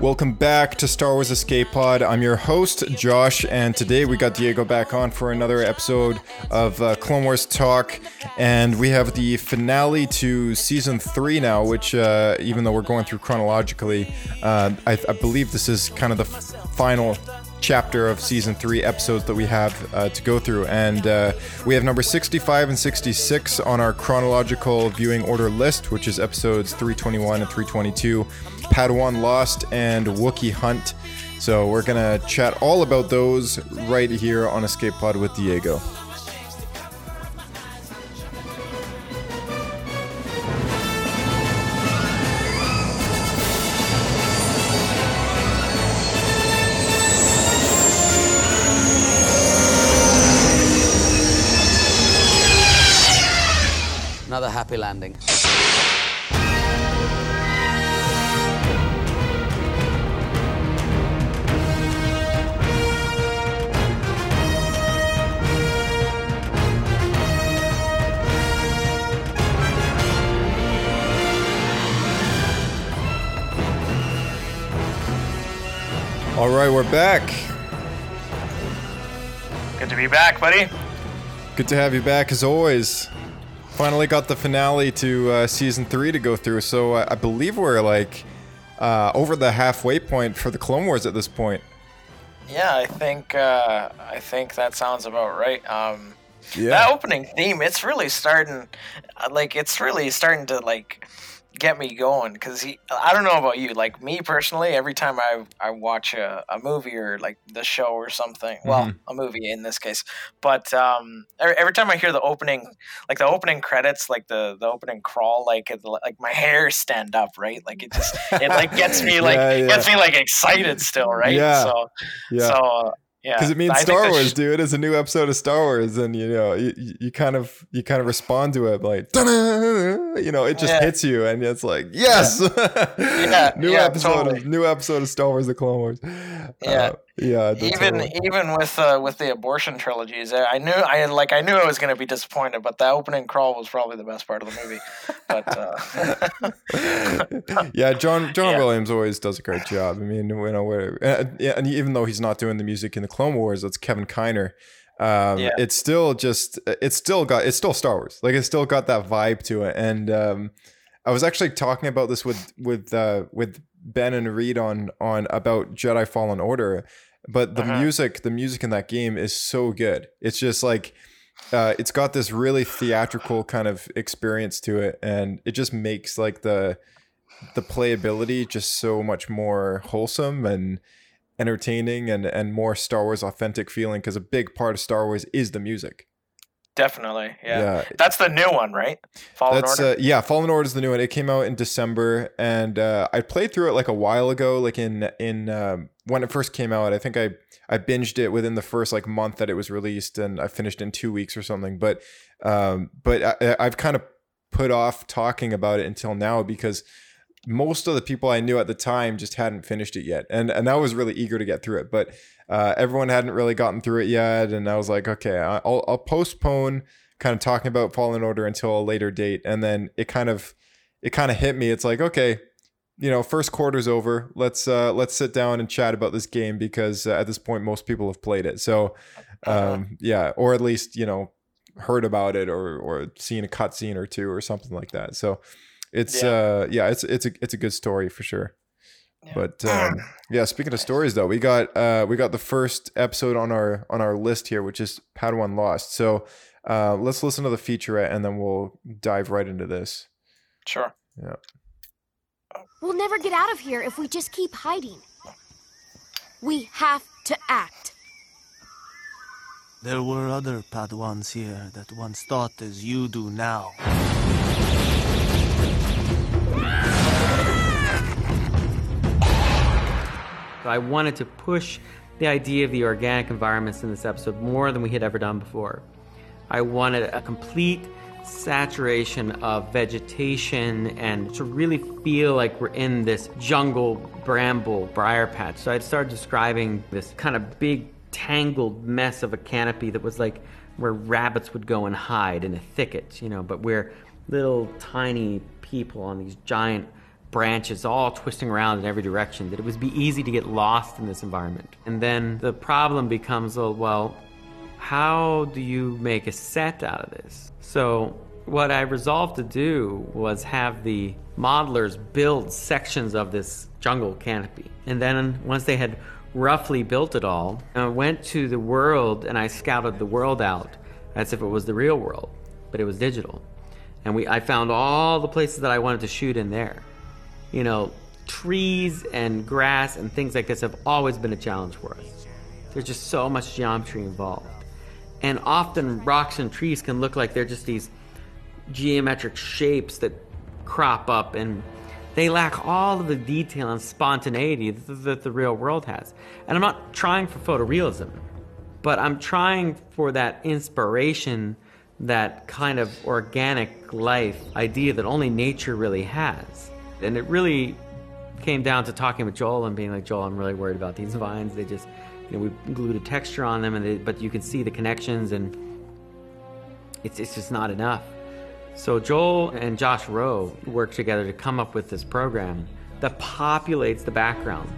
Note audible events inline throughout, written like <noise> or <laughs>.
Welcome back to Star Wars Escape Pod. I'm your host, Josh, and today we got Diego back on for another episode of uh, Clone Wars Talk. And we have the finale to season three now, which, uh, even though we're going through chronologically, uh, I, I believe this is kind of the f- final chapter of season three episodes that we have uh, to go through. And uh, we have number 65 and 66 on our chronological viewing order list, which is episodes 321 and 322 Padawan Lost and Wookiee Hunt. So we're going to chat all about those right here on Escape Pod with Diego. Happy landing. All right, we're back. Good to be back, buddy. Good to have you back as always. Finally got the finale to uh, season three to go through, so uh, I believe we're like uh, over the halfway point for the Clone Wars at this point. Yeah, I think uh, I think that sounds about right. Um, Yeah. That opening theme, it's really starting, uh, like it's really starting to like get me going because he. I don't know about you, like me personally, every time I I watch a, a movie or like the show or something, well, a movie in this case, but um, every, every time I hear the opening, like the opening credits, like the the opening crawl, like it, like my hair stand up, right? Like it just it like gets me <laughs> like Yeah, yeah. gets me like excited still, right? Yeah. So Yeah. so. Yeah, because it means I Star Wars, sh- dude. It's a new episode of Star Wars, and you know, you, you- kind of you kind of respond to it like, you know, it just Yeah. hits you, and it's like, yes, Yeah, new episode, totally. of, new episode of Star Wars: The Clone Wars. Yeah. Uh, yeah, even even with uh, with the abortion trilogies, I I knew I like I knew I was going to be disappointed, but the opening crawl was probably the best part of the movie. But uh, <laughs> yeah, John John Yeah. Williams always does a great job. I mean, you know, where, uh, yeah, and even though he's not doing the music in the Clone Wars, that's Kevin Kiner. Um, Yeah. It's still just, it's still got, it's still Star Wars. Like it's still got that vibe to it. And um, I was actually talking about this with with uh, with Ben and Reed on on about Jedi Fallen Order, but the Uh-huh. music, the music in that game is so good. It's just like uh, it's got this really theatrical kind of experience to it, and it just makes like the the playability just so much more wholesome and entertaining and and more Star Wars authentic feeling because a big part of Star Wars is the music. Definitely, yeah. Yeah. That's the new one, right? Fallen That's Order. uh, yeah, Fallen Order is the new one. It came out in December, and uh, I played through it like a while ago, like in in um, when it first came out. I think I I binged it within the first like month that it was released, and I finished in two weeks or something. But um, but I, I've kind of put off talking about it until now because most of the people I knew at the time just hadn't finished it yet, and and I was really eager to get through it, but uh, everyone hadn't really gotten through it yet, and I was like, okay, I'll I'll postpone kind of talking about Fallen Order until a later date, and then it kind of it kind of hit me. It's like, okay, you know, first quarter's over. Let's uh let's sit down and chat about this game because uh, at this point most people have played it. So um yeah, or at least, you know, heard about it or or seen a cutscene or two or something like that. So it's Yeah. uh yeah, it's it's a it's a good story for sure. But <clears throat> um, yeah, speaking of stories though, we got uh we got the first episode on our on our list here, which is Padawan Lost. So uh let's listen to the featurette and then we'll dive right into this. Sure. Yeah. We'll never get out of here if we just keep hiding. We have to act. There were other Padawans here that once thought as you do now. I wanted to push the idea of the organic environments in this episode more than we had ever done before. I wanted a complete saturation of vegetation and to really feel like we're in this jungle bramble briar patch. So I started describing this kind of big tangled mess of a canopy that was like where rabbits would go and hide in a thicket, you know, but we're little tiny people on these giant branches all twisting around in every direction that it would be easy to get lost in this environment. And then the problem becomes, oh, well, how do you make a set out of this? So, what I resolved to do was have the modelers build sections of this jungle canopy. And then, once they had roughly built it all, I went to the world and I scouted the world out as if it was the real world, but it was digital. And we, I found all the places that I wanted to shoot in there. You know, trees and grass and things like this have always been a challenge for us. There's just so much geometry involved. And often rocks and trees can look like they're just these geometric shapes that crop up and they lack all of the detail and spontaneity that, the real world has. And I'm not trying for photorealism, but I'm trying for that inspiration, that kind of organic life idea that only nature really has. And it really came down to talking with Joel and being like, Joel, I'm really worried about these vines. They just, you know, we glued a texture on them, and they, but you can see the connections, and it's it's just not enough. So Joel and Josh Rowe worked together to come up with this program that populates the background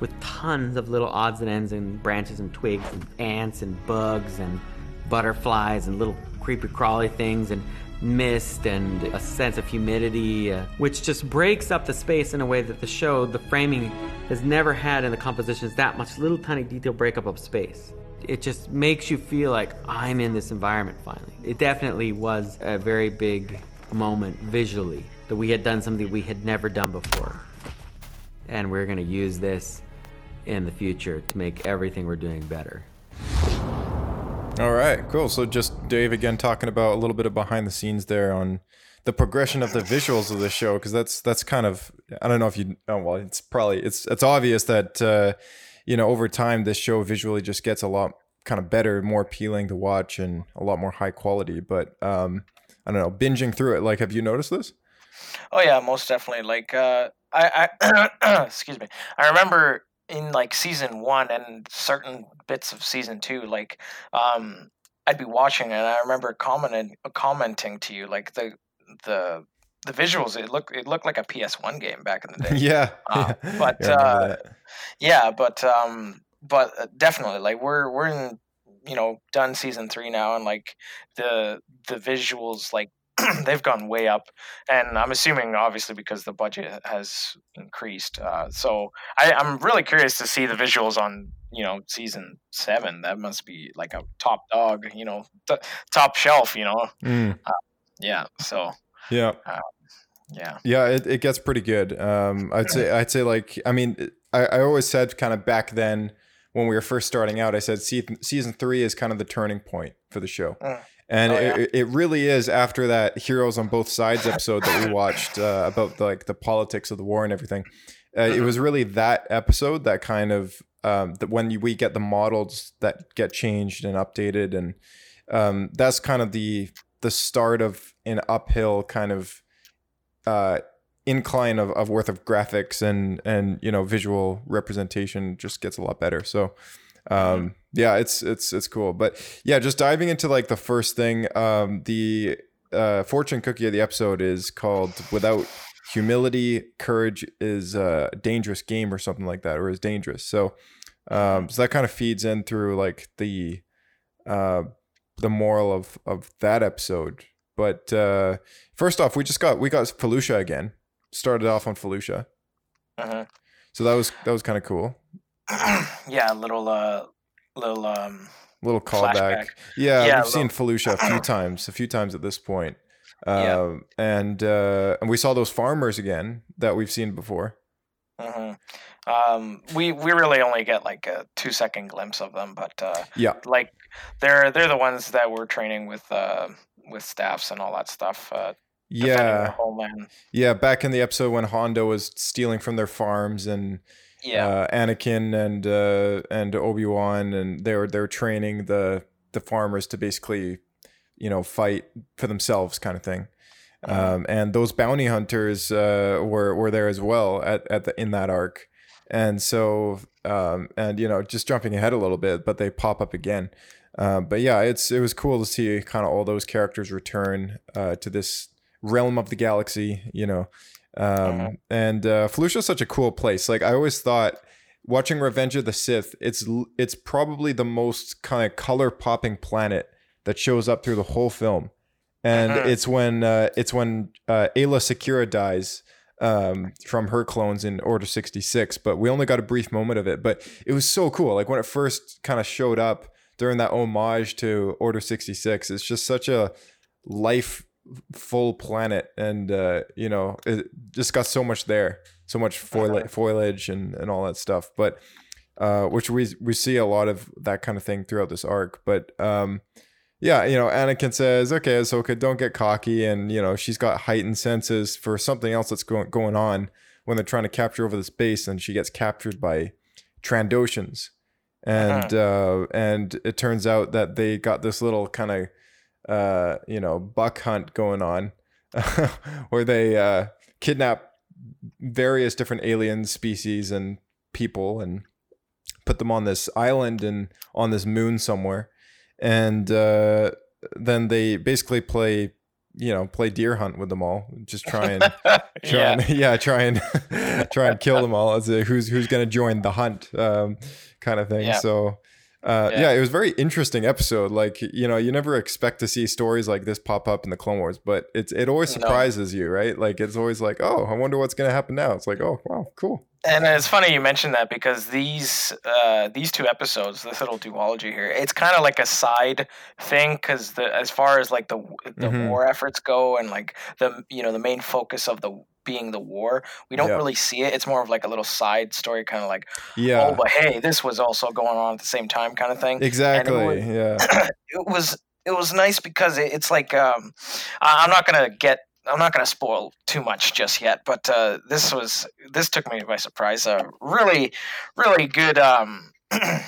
with tons of little odds and ends and branches and twigs and ants and bugs and butterflies and little creepy crawly things and mist and a sense of humidity, uh, which just breaks up the space in a way that the show, the framing, has never had in the compositions that much little tiny detail breakup of space. It just makes you feel like I'm in this environment finally. It definitely was a very big moment visually that we had done something we had never done before. And we're going to use this in the future to make everything we're doing better. All right, cool. So just Dave again talking about a little bit of behind the scenes there on the progression of the visuals of the show because that's that's kind of I don't know if you oh well it's probably it's it's obvious that uh, you know over time this show visually just gets a lot kind of better, more appealing to watch, and a lot more high quality. But um, I don't know, binging through it. Like, have you noticed this? Oh yeah, most definitely. Like, uh, I, I <coughs> excuse me. I remember in like season one and certain bits of season two, like, um, I'd be watching and I remember commenting commenting to you like the the the visuals it looked it looked like a PS1 game back in the <laughs> day. yeah, <laughs> uh, but yeah, uh, yeah, but um, but uh, definitely like we're we're in you know done season three now and like the the visuals like <clears throat> they've gone way up and i'm assuming obviously because the budget has increased uh, so I, i'm really curious to see the visuals on you know season seven that must be like a top dog you know t- top shelf you know mm. uh, yeah so yeah uh, yeah yeah it, it gets pretty good um i'd say i'd say like i mean I, I always said kind of back then when we were first starting out, I said season season three is kind of the turning point for the show. Mm. And Oh, yeah. it, it really is after that Heroes on Both Sides episode that we watched uh, about the, like the politics of the war and everything. Uh, it Mm-hmm. was really that episode that kind of um, that when you, we get the models that get changed and updated, and um, that's kind of the the start of an uphill kind of uh, incline of, of worth of graphics and and you know visual representation just gets a lot better. So um, yeah, it's it's it's cool. But yeah, just diving into like the first thing, um, the uh, fortune cookie of the episode is called "Without Humility, Courage is a dangerous game" or something like that, or is dangerous. So um, so that kind of feeds in through like the uh, the moral of of that episode. But uh, first off, we just got we got Felucia again. Started off on Felucia, Mhm. so that was that was kind of cool. <clears throat> yeah a little uh little um little callback. Flashback. Yeah, Yeah, we've seen Felucia a few <clears throat> times, a few times at this point. Yeah. Um, and uh, and we saw those farmers again that we've seen before. hmm Um, we we really only get like a two second glimpse of them, but uh, Yeah. like they're they're the ones that were training with uh, with staffs and all that stuff. Uh, Yeah. homeland. Yeah, back in the episode when Hondo was stealing from their farms and Yeah. uh, Anakin and uh, and Obi Wan and they're they were training the the farmers to basically, you know, fight for themselves, kind of thing. Um, and those bounty hunters uh, were were there as well at at the in that arc, and so um, and you know just jumping ahead a little bit, but they pop up again. Uh, but yeah, it's it was cool to see kind of all those characters return uh, to this realm of the galaxy, you know. Um, And uh, Felucia's such a cool place. Like I always thought, watching Revenge of the Sith, it's it's probably the most kind of color popping planet that shows up through the whole film. And Mhm. it's when uh, it's when uh, Aayla Secura dies um, from her clones in Order sixty six. But we only got a brief moment of it. But it was so cool. Like when it first kind of showed up during that homage to Order sixty six. It's just such a life full planet and uh you know it just got so much there so much foil- foliage and and all that stuff. But uh which we we see a lot of that kind of thing throughout this arc. But um yeah you know anakin says okay ahsoka don't get cocky. And you know she's got heightened senses for something else that's going going on when they're trying to capture over the space and she gets captured by trandoshans. And uh and it turns out that they got this little kind of uh, you know, buck hunt going on <laughs> where they uh, kidnap various different alien species and people and put them on this island and on this moon somewhere. And uh, then they basically play, you know, play deer hunt with them all. Just try and try Yeah. and yeah, try and <laughs> <laughs> try and kill them all as a, who's who's going to join the hunt um, kind of thing. Yeah. So uh, yeah. Yeah. it was a very interesting episode. Like you know, you never expect to see stories like this pop up in the Clone Wars, but it's it always No. surprises you, right? Like it's always like, oh, I wonder what's going to happen now. It's like, oh, wow, cool. And it's funny you mentioned that because these uh, these two episodes, this little duology here, it's kind of like a side thing because as far as like the the Mhm. war efforts go and like the you know the main focus of the being the war, we don't Yeah. really see it. It's more of like a little side story, kind of like Yeah, oh, but hey, this was also going on at the same time, kind of thing. exactly. was- Yeah, <clears throat> it was it was nice because it, it's like um, I'm not gonna get I'm not gonna spoil too much just yet, but uh, this was this took me by surprise. A really really good um, <clears throat> uh,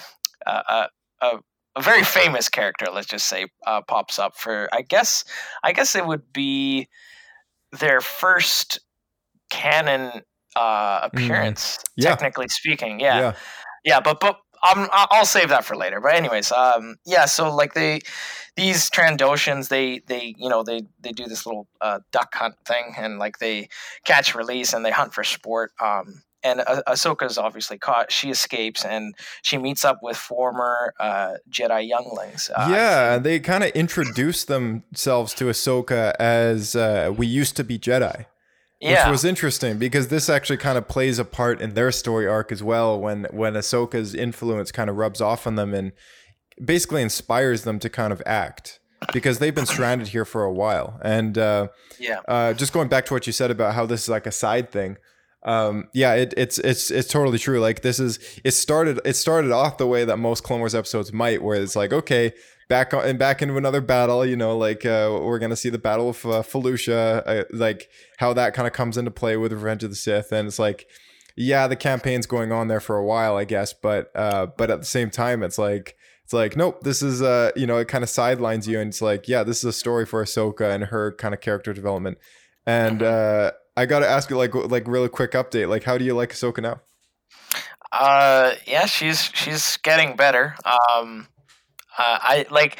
uh, a very famous character, let's just say, uh, pops up for I guess I guess it would be their first canon uh, appearance, Yeah. technically speaking. Yeah yeah, yeah but but um, i'll save that for later but anyways um yeah so like they these trandoshans they they you know they they do this little uh, duck hunt thing and like they catch release and they hunt for sport um and ah- is obviously caught. She escapes and she meets up with former uh, Jedi younglings. Uh, yeah. And they kind of introduce themselves to Ahsoka as uh, we used to be Jedi. Yeah, Which was interesting because this actually kind of plays a part in their story arc as well when when Ahsoka's influence kind of rubs off on them and basically inspires them to kind of act because they've been stranded here for a while. And uh, yeah, uh, just going back to what you said about how this is like a side thing. Um, yeah, it, it's it's it's totally true. Like this is it started it started off the way that most Clone Wars episodes might, where it's like okay, back on and back into another battle. You know, like uh, we're gonna see the Battle of uh, Felucia, uh, like how that kind of comes into play with Revenge of the Sith, and it's like yeah, the campaign's going on there for a while, I guess, but uh, but at the same time, it's like it's like nope, this is uh, you know, it kind of sidelines you, and it's like yeah, this is a story for Ahsoka and her kind of character development, and uh, I got to ask you like like really quick update, like how do you like Ahsoka now? Uh, yeah, she's she's getting better. Um, uh, I like,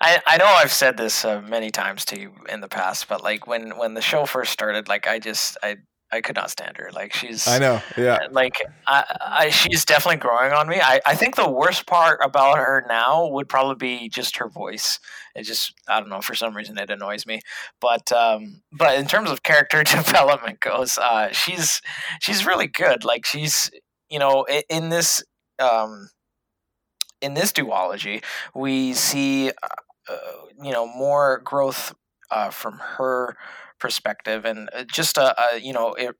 I I know I've said this uh, many times to you in the past, but like when when the show first started, like I just I I could not stand her. Like she's I know, yeah, like I, I she's definitely growing on me. I, I think the worst part about her now would probably be just her voice. It just I don't know for some reason it annoys me. But um but in terms of character <laughs> development goes, uh she's she's really good. Like she's you know in, in this um in this duology we see uh, uh, you know more growth uh, from her perspective and uh, just a, a you know it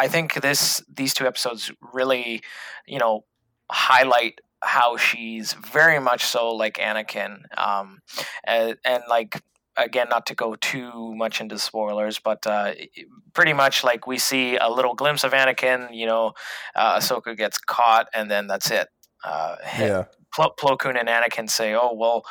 I think this these two episodes really, you know, highlight how she's very much so like Anakin, um, and, and like again, not to go too much into spoilers, but uh, pretty much like we see a little glimpse of Anakin. You know, uh, Ahsoka gets caught, and then that's it. Uh, Yeah. Plo, Plo Koon and Anakin say, "Oh well,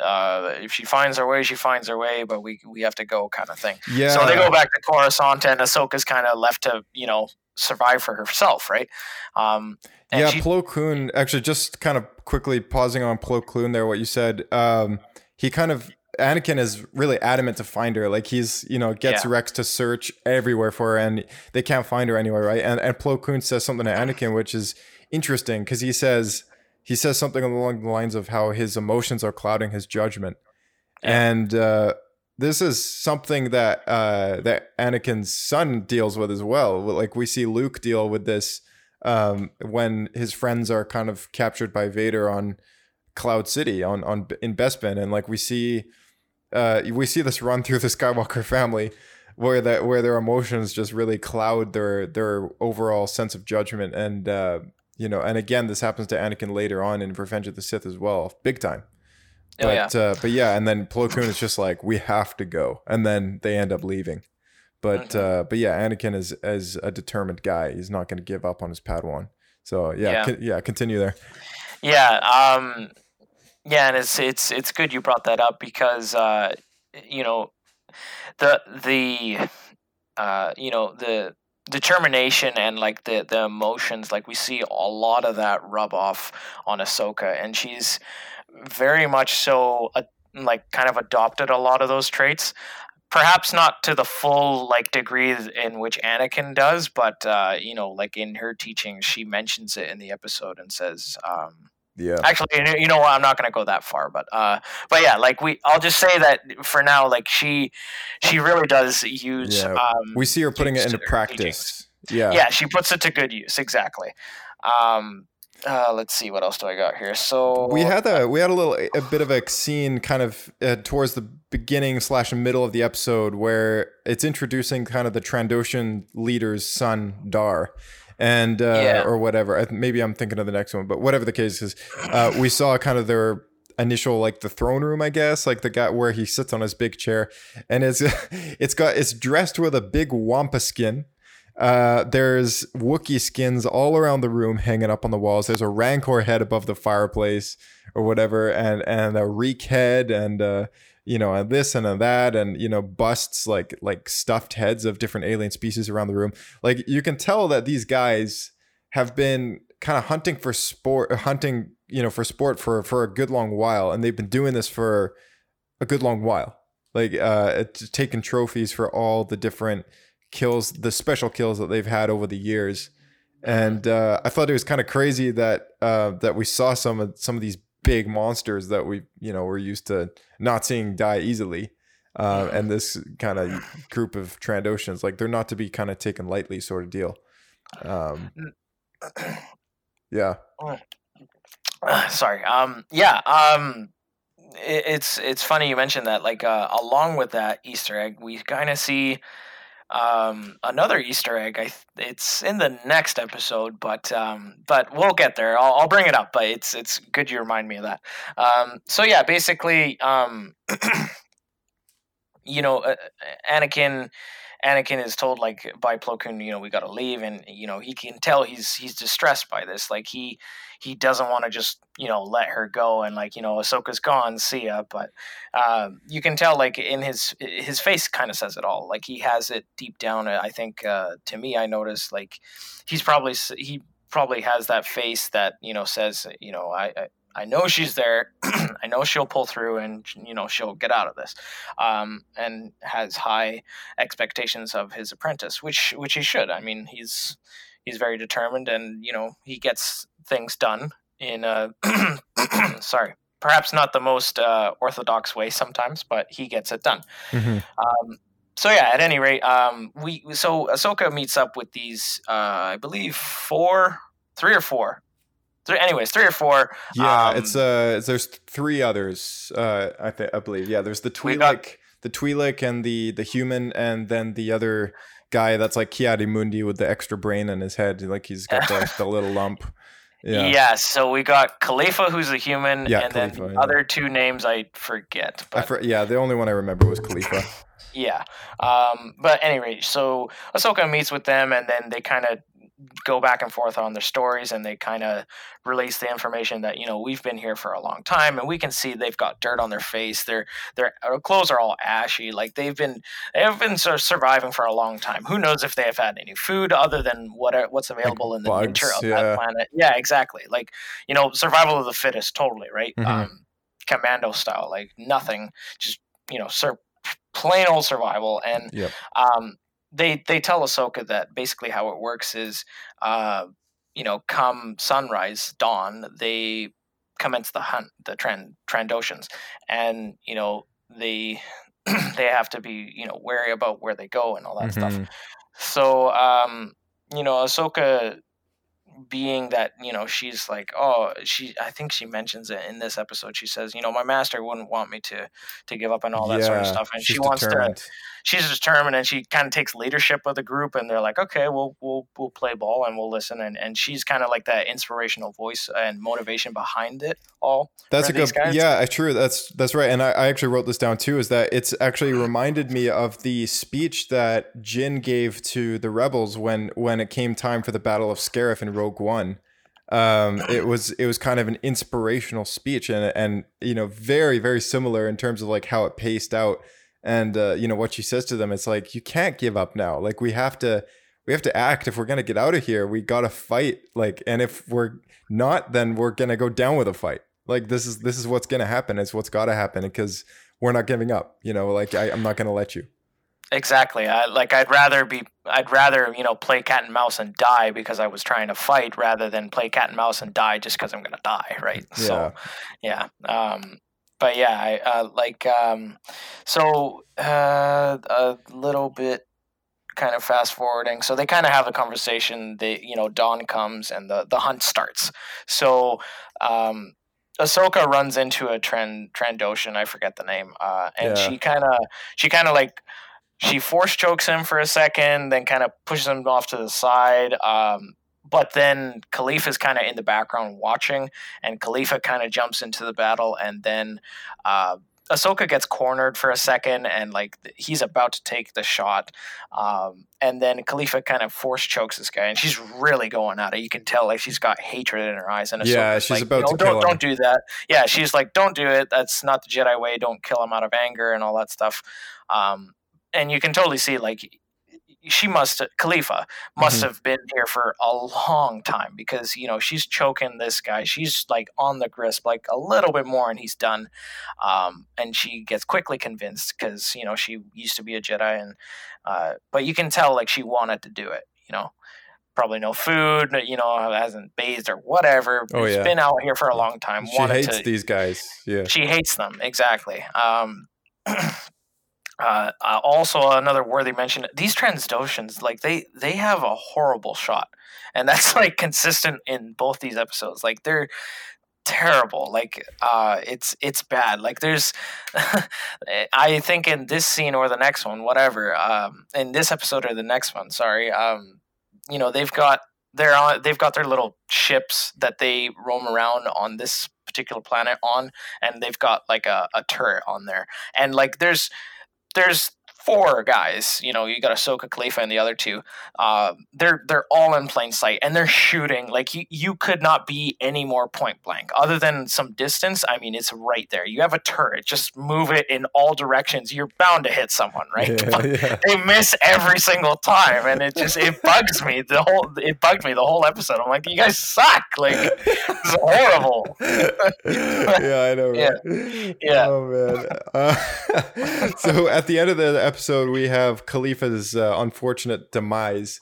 uh, if she finds her way, she finds her way, but we we have to go," kind of thing. Yeah. So they go back to Coruscant, and Ahsoka's kind of left to you know survive for herself, right? Um, yeah, she- Plo Koon. Actually, just kind of quickly pausing on Plo Koon there, what you said. Um, he kind of Anakin is really adamant to find her. Like he's, you know, gets Yeah. Rex to search everywhere for her, and they can't find her anywhere, right? And and Plo Koon says something to Anakin, which is interesting because he says he says something along the lines of how his emotions are clouding his judgment, and uh, this is something that uh, that Anakin's son deals with as well. Like we see Luke deal with this um, when his friends are kind of captured by Vader on Cloud City on on in Bespin, and like we see uh, we see this run through the Skywalker family. Where that where their emotions just really cloud their their overall sense of judgment and uh, you know and again this happens to Anakin later on in Revenge of the Sith as well big time Oh, yeah. but uh, but yeah, and then Plo Koon is just like we have to go, and then they end up leaving. But Mm-hmm. uh, but yeah, Anakin is as a determined guy. He's not going to give up on his Padawan. So yeah, Yeah. con- yeah, continue there. Yeah, um, yeah, and it's it's it's good you brought that up because uh, you know the the uh, you know the determination and like the the emotions like we see a lot of that rub off on Ahsoka and she's very much so like kind of adopted a lot of those traits. Perhaps not to the full like degree in which Anakin does but uh you know like in her teaching she mentions it in the episode and says um Yeah, actually you know- what i'm not going to go that far but uh but yeah like we i'll just say that for now like she she really does use Yeah. um we see her putting it into practice. Yeah, yeah she puts it to good use exactly um uh let's see what else do i got here so we had a we had a little a bit of a scene kind of uh, towards the beginning slash middle of the episode where it's introducing kind of the Trandoshan leader's son Dar. And uh, Yeah. or whatever. I Maybe I'm thinking of the next one, but whatever the case is, uh, we saw kind of their initial like the throne room, I guess, like the guy where he sits on his big chair, and it's <laughs> it's got it's dressed with a big wampa skin. Uh, there's Wookiee skins all around the room hanging up on the walls. There's a Rancor head above the fireplace or whatever, and and a Reek head, and uh, you know, and this and that, and you know, busts like like stuffed heads of different alien species around the room. Like you can tell that these guys have been kind of hunting for sport, hunting you know for sport for for a good long while, and they've been doing this for a good long while. Like uh, taking trophies for all the different kills, the special kills that they've had over the years. And uh, I thought it was kind of crazy that uh, that we saw some of some of these big monsters that we you know we're used to not seeing die easily. Uh, and this kind of group of Trandoshans, like they're not to be kind of taken lightly, sort of deal. Um, yeah, sorry um yeah um it, it's it's funny you mentioned that like uh along with that easter egg we kind of see um another easter egg i it's in the next episode but um but we'll get there. I'll, I'll bring it up but it's it's good you remind me of that. Um so yeah basically um <clears throat> you know uh, anakin Anakin is told like by Plo Koon, you know, we got to leave, and you know he can tell he's he's distressed by this. Like he he doesn't want to just you know let her go and like you know Ahsoka's gone, see ya. But um, you can tell like in his his face kind of says it all. Like he has it deep down. I think uh, to me, I noticed like he's probably he probably has that face that you know says you know I. I I know she's there. <clears throat> I know she'll pull through, and you know she'll get out of this. Um, and has high expectations of his apprentice, which which he should. I mean, he's he's very determined, and you know he gets things done in a <clears throat> sorry, perhaps not the most uh, orthodox way sometimes, but he gets it done. Mhm. Um, so yeah, at any rate, um, we so Ahsoka meets up with these, uh, I believe four, three or four. Three, anyways, three or four. yeah. um, it's uh, there's three others. Uh, I think I believe. Yeah, there's the We got- the Twi'lek and the the human, and then the other guy that's like Ki-Adi-Mundi with the extra brain in his head, like he's got the, the little <laughs> lump. Yeah. Yeah, so we got Kalifa, who's a human, Yeah, and then the yeah. other two names I forget. I for, yeah. The only one I remember was Kalifa. <laughs> yeah. Um, but anyway, so Ahsoka meets with them, and then they kind of go back and forth on their stories, and they kind of release the information that you know we've been here for a long time, and we can see they've got dirt on their face. Their their clothes are all ashy. Like they've been they've been sort of surviving for a long time. Who knows if they have had any food other than what are, what's available in the bugs, nature of yeah. that planet? Yeah, exactly. Like you know, survival of the fittest, totally right. Mhm. Um, commando style, like nothing, just you know, sur- plain old survival. And Yep. um, they they tell Ahsoka that basically how it works is, uh, you know, come sunrise, dawn, they commence the hunt, the Tran Trandoshans, and you know they <clears throat> they have to be you know wary about where they go and all that stuff. Mhm. So um, you know, Ahsoka being that you know she's like oh she i think she mentions it in this episode she says you know my master wouldn't want me to to give up and all that sort of stuff and she wants determined. to she's determined and she kind of takes leadership of the group and they're like okay we'll we'll we'll play ball and we'll listen and and she's kind of like that inspirational voice and motivation behind it all That's a good, guys. yeah, I true. That's that's right. And I, I actually wrote this down too. Is that it's actually reminded me of the speech that Jyn gave to the rebels when when it came time for the Battle of Scarif in Rogue One. Um, it <clears throat> was it was kind of an inspirational speech and and you know very very similar in terms of like how it paced out and uh, you know what she says to them. It's like you can't give up now. Like we have to we have to act if we're gonna get out of here. We gotta fight. Like and if we're not, then we're gonna go down with a fight like this is this is what's gonna happen it's what's gotta happen because we're not giving up you know like I, i'm not gonna let you Exactly. I, like I'd rather be I'd rather, you know, play cat and mouse and die because I was trying to fight rather than play cat and mouse and die just because I'm going to die, right? So, yeah. Um but yeah, I uh, like um so uh a little bit kind of fast forwarding. So they kind of have a conversation. They, you know, dawn comes and the the hunt starts. So, um Ahsoka runs into a Tran Trandoshan, I forget the name, uh, and Yeah. she kind of she kind of like she force chokes him for a second, then kind of pushes him off to the side. Um, but then Kalifa is kind of in the background watching, and Kalifa kind of jumps into the battle, and then uh, Ahsoka gets cornered for a second, and like he's about to take the shot, um, and then Kalifa kind of force chokes this guy, and she's really going at it. You can tell like she's got hatred in her eyes, and Yeah, she's like, about "No, to don't, kill him." Don't do that. Yeah, she's like, don't do it. That's not the Jedi way. Don't kill him out of anger and all that stuff. Um, and you can totally see like she must Kalifa must Mhm. have been here for a long time because you know she's choking this guy. She's like on the grasp, like a little bit more, and he's done. Um, and she gets quickly convinced because you know she used to be a Jedi, and uh, but you can tell like she wanted to do it. You know, probably no food, you know, hasn't bathed or whatever. Oh, She's yeah. been out here for a long time. she hates to, these guys yeah she hates them exactly. Um, <clears throat> <clears throat> uh, uh, also, another worthy mention: these Trandoshans, like they they have a horrible shot, and that's <laughs> like consistent in both these episodes. Like they're terrible. Like uh, it's it's bad. Like there's, <laughs> I think in this scene or the next one, whatever, um, in this episode or the next one, sorry, um, you know they've got they're on they've got their little ships that they roam around on this particular planet on and they've got like a, a turret on there and like there's there's four guys you know you got Ahsoka Kalifa and the other two uh, they're they're all in plain sight and they're shooting like you, you could not be any more point blank other than some distance I mean it's right there you have a turret just move it in all directions you're bound to hit someone right Yeah, yeah. <laughs> they miss every single time and it just it bugs me the whole it bugged me the whole episode i'm like you guys suck like it's horrible <laughs> yeah, I know. <laughs> Yeah. Yeah. Oh man. Uh, so at the end of the episode, we have Kalifa's uh, unfortunate demise,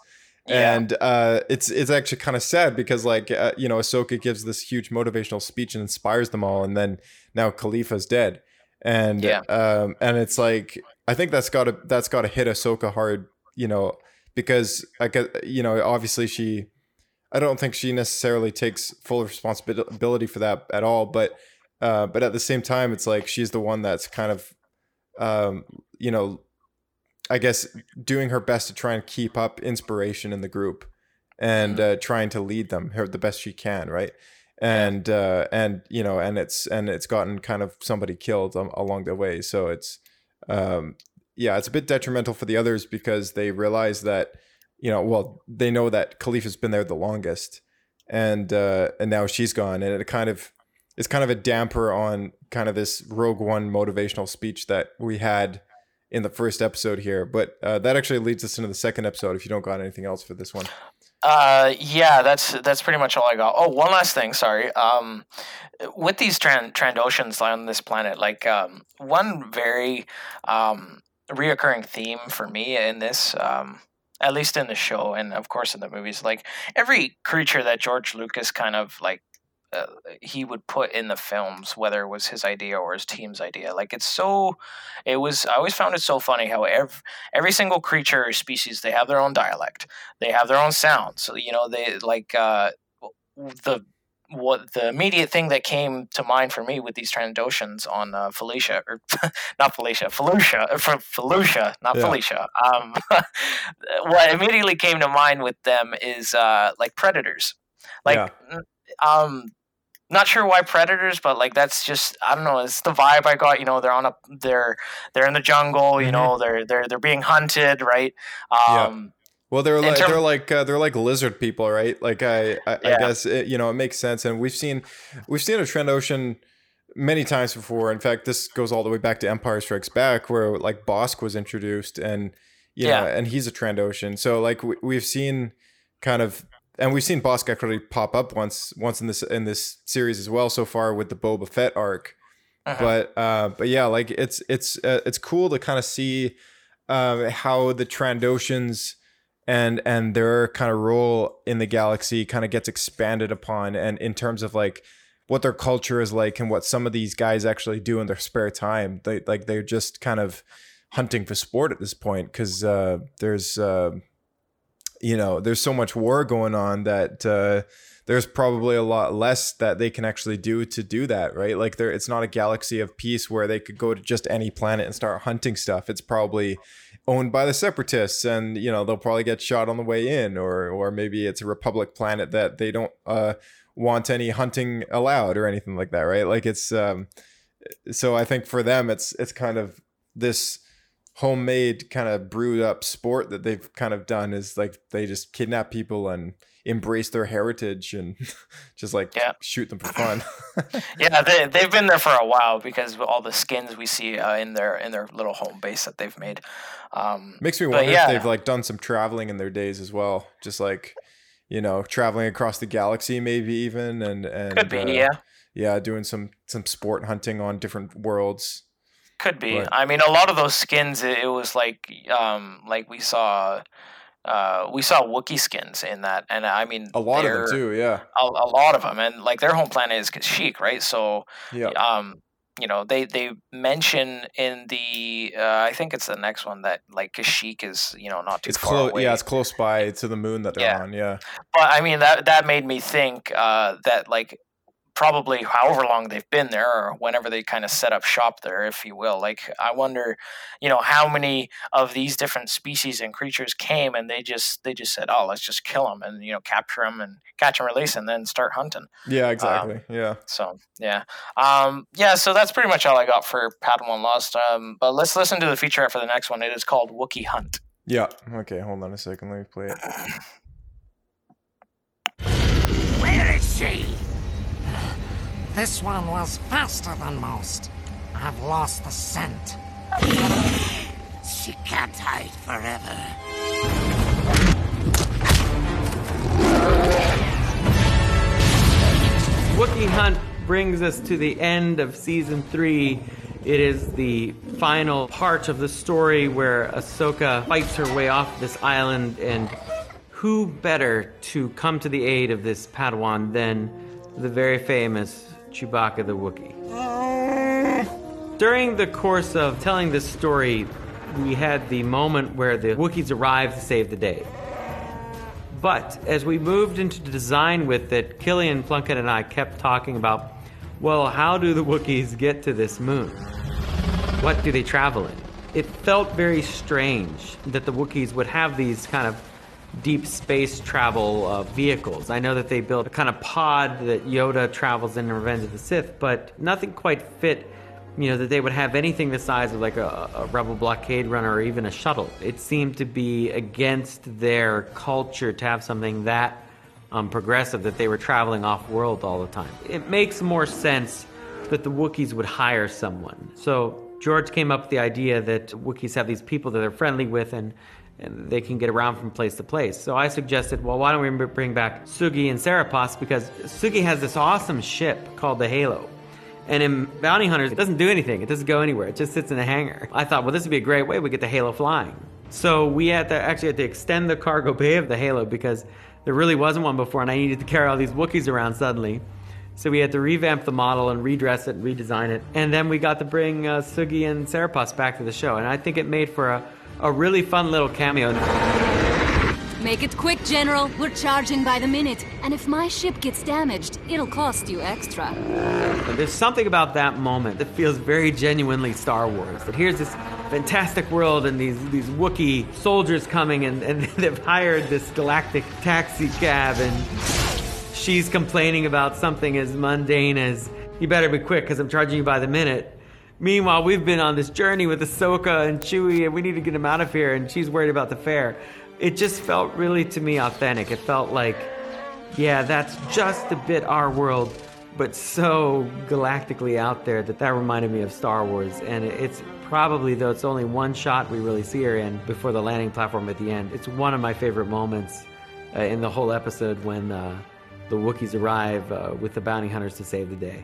Yeah. and uh, it's it's actually kind of sad because like uh, you know Ahsoka gives this huge motivational speech and inspires them all, and then now Kalifa's dead, and Yeah. um, and it's like I think that's got to that's got to hit Ahsoka hard, you know, because like uh, you know obviously she. I don't think she necessarily takes full responsibility for that at all, but uh, but at the same time, it's like she's the one that's kind of um, you know, I guess doing her best to try and keep up inspiration in the group and uh, trying to lead them her the best she can, right? And uh, and you know, and it's and it's gotten kind of somebody killed um, along the way, so it's um, yeah, it's a bit detrimental for the others because they realize that you know, well, they know that Kalifa's been there the longest, and uh, and now she's gone, and it kind of it's kind of a damper on kind of this Rogue One motivational speech that we had in the first episode here. But uh, that actually leads us into the second episode. If you don't got anything else for this one, Uh, yeah, that's that's pretty much all I got. Oh, one last thing, sorry. Um, with these Tran- Trandoshans on this planet, like um, one very um reoccurring theme for me in this, um, at least in the show, and of course in the movies, like every creature that George Lucas kind of like uh, he would put in the films, whether it was his idea or his team's idea. Like it's so, it was. I always found it so funny how every every single creature or species they have their own dialect, they have their own sound. So you know they like uh, the what the immediate thing that came to mind for me with these Trandoshans on uh, Felicia or <laughs> not Felicia, Felucia, for Felucia, not Yeah. Felicia. Um, <laughs> what immediately came to mind with them is uh, like predators, like Yeah. um not sure why predators but like that's just i don't know it's the vibe i got you know they're on a they're they're in the jungle you Mhm. know they're they're they're being hunted right Yeah. um well, they're like term- they're like uh, they're like lizard people, right? Like I I, I guess it, you know it makes sense, and we've seen we've seen a Trandoshan many times before. In fact, this goes all the way back to Empire Strikes Back, where like Bossk was introduced, and you know, Yeah. and he's a Trandoshan. So like we, we've seen kind of, and we've seen Bossk actually pop up once once in this in this series as well so far with the Boba Fett arc. uh-huh. But uh, but yeah, like it's it's uh, it's cool to kind of see uh, how the Trandoshans and and their kind of role in the galaxy kind of gets expanded upon and in terms of like what their culture is like and what some of these guys actually do in their spare time they like they're just kind of hunting for sport at this point because uh there's uh you know there's so much war going on that uh there's probably a lot less that they can actually do to do that right? Like there it's not a galaxy of peace where they could go to just any planet and start hunting stuff. It's probably owned by the separatists and you know they'll probably get shot on the way in or or maybe it's a republic planet that they don't uh want any hunting allowed or anything like that right? Like it's um so i think for them it's it's kind of this homemade kind of brewed up sport that they've kind of done is like they just kidnap people and embrace their heritage and <laughs> just like Yeah. shoot them for fun <laughs> yeah they, they've been there for a while because of all the skins we see uh, in their in their little home base that they've made um Makes me wonder yeah. if they've like done some traveling in their days as well, just like you know, traveling across the galaxy, maybe even, and and could be uh, yeah yeah, doing some some sport hunting on different worlds. Could be. I mean, a lot of those skins, it, it was like, um, like we saw, uh, we saw Wookiee skins in that, and I mean, A lot of them too, yeah, A, a lot of them, and like their home planet is Kashyyyk, right? So, yeah, um, you know, they they mention in the, uh, I think it's the next one that like Kashyyyk is, you know, not too it's far close. away. Yeah, it's close by to the moon that they're Yeah. on. Yeah, But I mean, that that made me think uh, that like probably however long they've been there or whenever they kind of set up shop there if you will like i wonder you know how many of these different species and creatures came and they just they just said oh let's just kill them and you know capture them and catch and release and then start hunting yeah, exactly. yeah, so yeah um yeah so that's pretty much all i got for padawan lost um but let's listen to the feature for the next one it is called wookiee hunt yeah. Okay, hold on a second. Let me play it. Where is she? This one was faster than most. I've lost the scent. She can't hide forever. Wookiee Hunt brings us to the end of season three. It is the final part of the story where Ahsoka fights her way off this island, and who better to come to the aid of this Padawan than the very famous Chewbacca the Wookiee? Eh. During the course of telling this story, we had the moment where the Wookiees arrived to save the day. But as we moved into the design with it, Killian Plunkett and I kept talking about, well, how do the Wookiees get to this moon? what do they travel in? It felt very strange that the Wookiees would have these kind of deep space travel uh, vehicles. I know that they built a kind of pod that Yoda travels in in Revenge of the Sith, but nothing quite fit, you know, that they would have anything the size of like a, a Rebel blockade runner or even a shuttle. It seemed to be against their culture to have something that um, progressive that they were traveling off world all the time. It makes more sense that the Wookiees would hire someone. So George came up with the idea that Wookiees have these people that they're friendly with and and they can get around from place to place. So I suggested, well, why don't we bring back Sugi and Seripas because Sugi has this awesome ship called the Halo. And in Bounty Hunters, it doesn't do anything. It doesn't go anywhere. It just sits in a hangar. I thought, well, this would be a great way we get the Halo flying. So we had to actually had to extend the cargo bay of the Halo because there really wasn't one before, and I needed to carry all these Wookiees around suddenly. So we had to revamp the model and redress it and redesign it. And then we got to bring uh, Sugi and Seripas back to the show. And I think it made for a a really fun little cameo. Make it quick, General. We're charging by the minute. And if my ship gets damaged, it'll cost you extra. There's something about that moment that feels very genuinely Star Wars. That here's this fantastic world and these, these Wookiee soldiers coming and, and <laughs> they've hired this galactic taxi cab and she's complaining about something as mundane as, you better be quick because I'm charging you by the minute. Meanwhile, we've been on this journey with Ahsoka and Chewie, and we need to get him out of here, and she's worried about the fair. It just felt really, to me, authentic. It felt like, yeah, that's just a bit our world, but so galactically out there that that reminded me of Star Wars. And it's probably, though it's only one shot we really see her in before the landing platform at the end, it's one of my favorite moments uh, in the whole episode when uh, the Wookiees arrive uh, with the bounty hunters to save the day.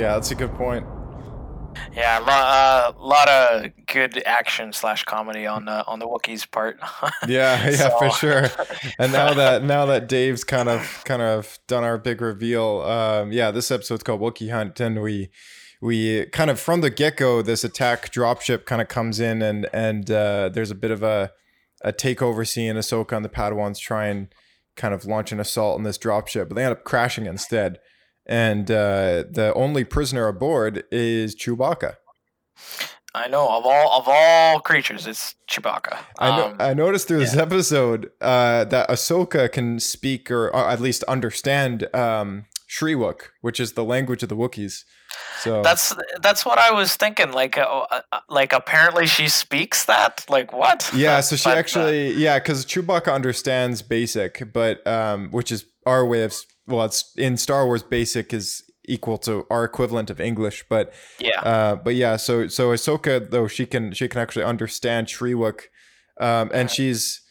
Yeah, that's a good point. Yeah, a lot, uh, lot of good action slash comedy on uh, on the Wookiees part. <laughs> yeah, yeah, so. for sure. <laughs> And now that now that Dave's kind of kind of done our big reveal, um, yeah, this episode's called Wookiee Hunt, and we we kind of from the get go, this attack dropship kind of comes in, and and uh, there's a bit of a a takeover scene. Ahsoka and the Padawans try and kind of launch an assault on this dropship, but they end up crashing instead and uh, the only prisoner aboard is Chewbacca. I know of all of all creatures, it's Chewbacca. I know. Um, I noticed through yeah. this episode uh, that Ahsoka can speak or, or at least understand um, Shyriiwook, which is the language of the Wookiees. So that's that's what I was thinking. Like, uh, uh, uh like apparently she speaks that. Like what? Yeah. So <laughs> she but, actually, yeah, because Chewbacca understands Basic, but um, which is our way of well, it's in Star Wars. Basic is equal to our equivalent of English, but yeah, uh, but yeah. So so Ahsoka though she can she can actually understand Shyriiwook, um, and she's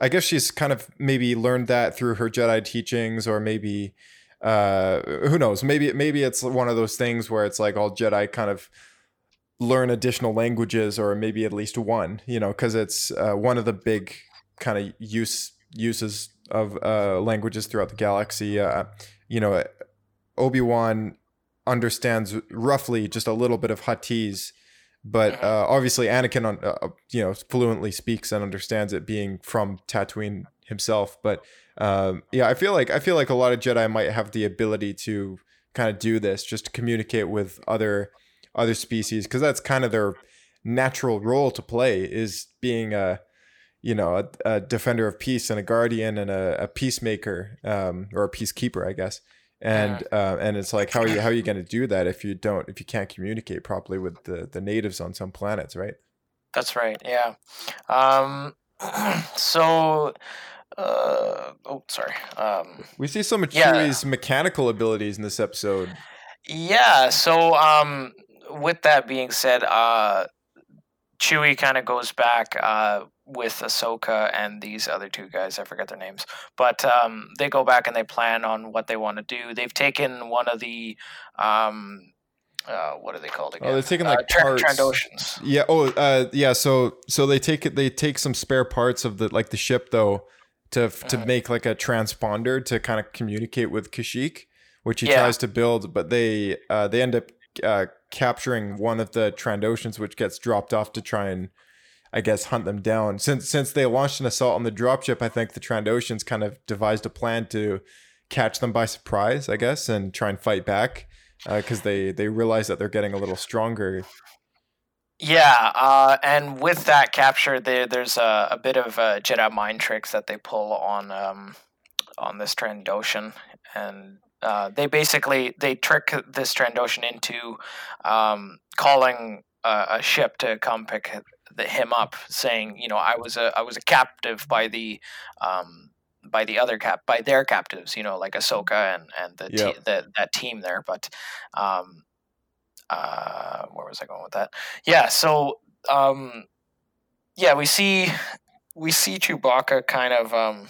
I guess she's kind of maybe learned that through her Jedi teachings, or maybe uh, who knows? Maybe maybe it's one of those things where it's like all Jedi kind of learn additional languages, or maybe at least one. You know, because it's uh, one of the big kind of use uses of uh, languages throughout the galaxy. Uh, you know, Obi Wan understands roughly just a little bit of Huttese, but mm-hmm. uh, obviously Anakin, uh, uh, you know, fluently speaks and understands it, being from Tatooine himself. But um, yeah, I feel like I feel like a lot of Jedi might have the ability to kind of do this, just to communicate with other other species, because that's kind of their natural role to play is being a you know a, a, defender of peace and a guardian and a, a peacemaker um, or a peacekeeper, I guess. And uh, and it's like how are you how are you <clears throat> going to do that if you don't if you can't communicate properly with the the natives on some planets, right? That's right. Yeah. Um, <clears throat> so. Uh, oh, sorry. Um, we see some of yeah. Chewie's mechanical abilities in this episode. Yeah. So, um, with that being said, uh, Chewie kind of goes back uh, with Ahsoka and these other two guys. I forget their names, but um, they go back and they plan on what they want to do. They've taken one of the um, uh, what are they called again? Oh, they're taking like uh, parts. Trandoshans. Yeah. Oh, uh, yeah. So, so they take it. They take some spare parts of the like the ship though to to mm-hmm. make like a transponder to kind of communicate with Kashyyyk, which he yeah. tries to build, but they uh, they end up uh, capturing one of the Trandoshans, which gets dropped off to try and I guess hunt them down. Since since they launched an assault on the dropship, I think the Trandoshans kind of devised a plan to catch them by surprise, I guess, and try and fight back. because they they realize that they're getting a little stronger. Yeah, uh, and with that capture, there there's a, a bit of uh, Jedi mind tricks that they pull on um, on this Trandoshan, and uh, they basically they trick this Trandoshan into um, calling a, a, ship to come pick the, him up, saying, you know, I was a I was a captive by the um, by the other cap by their captives, you know, like Ahsoka and and the, yep. te- the that team there, but um, uh, where was I going with that? Yeah, so um, yeah, we see we see Chewbacca kind of um,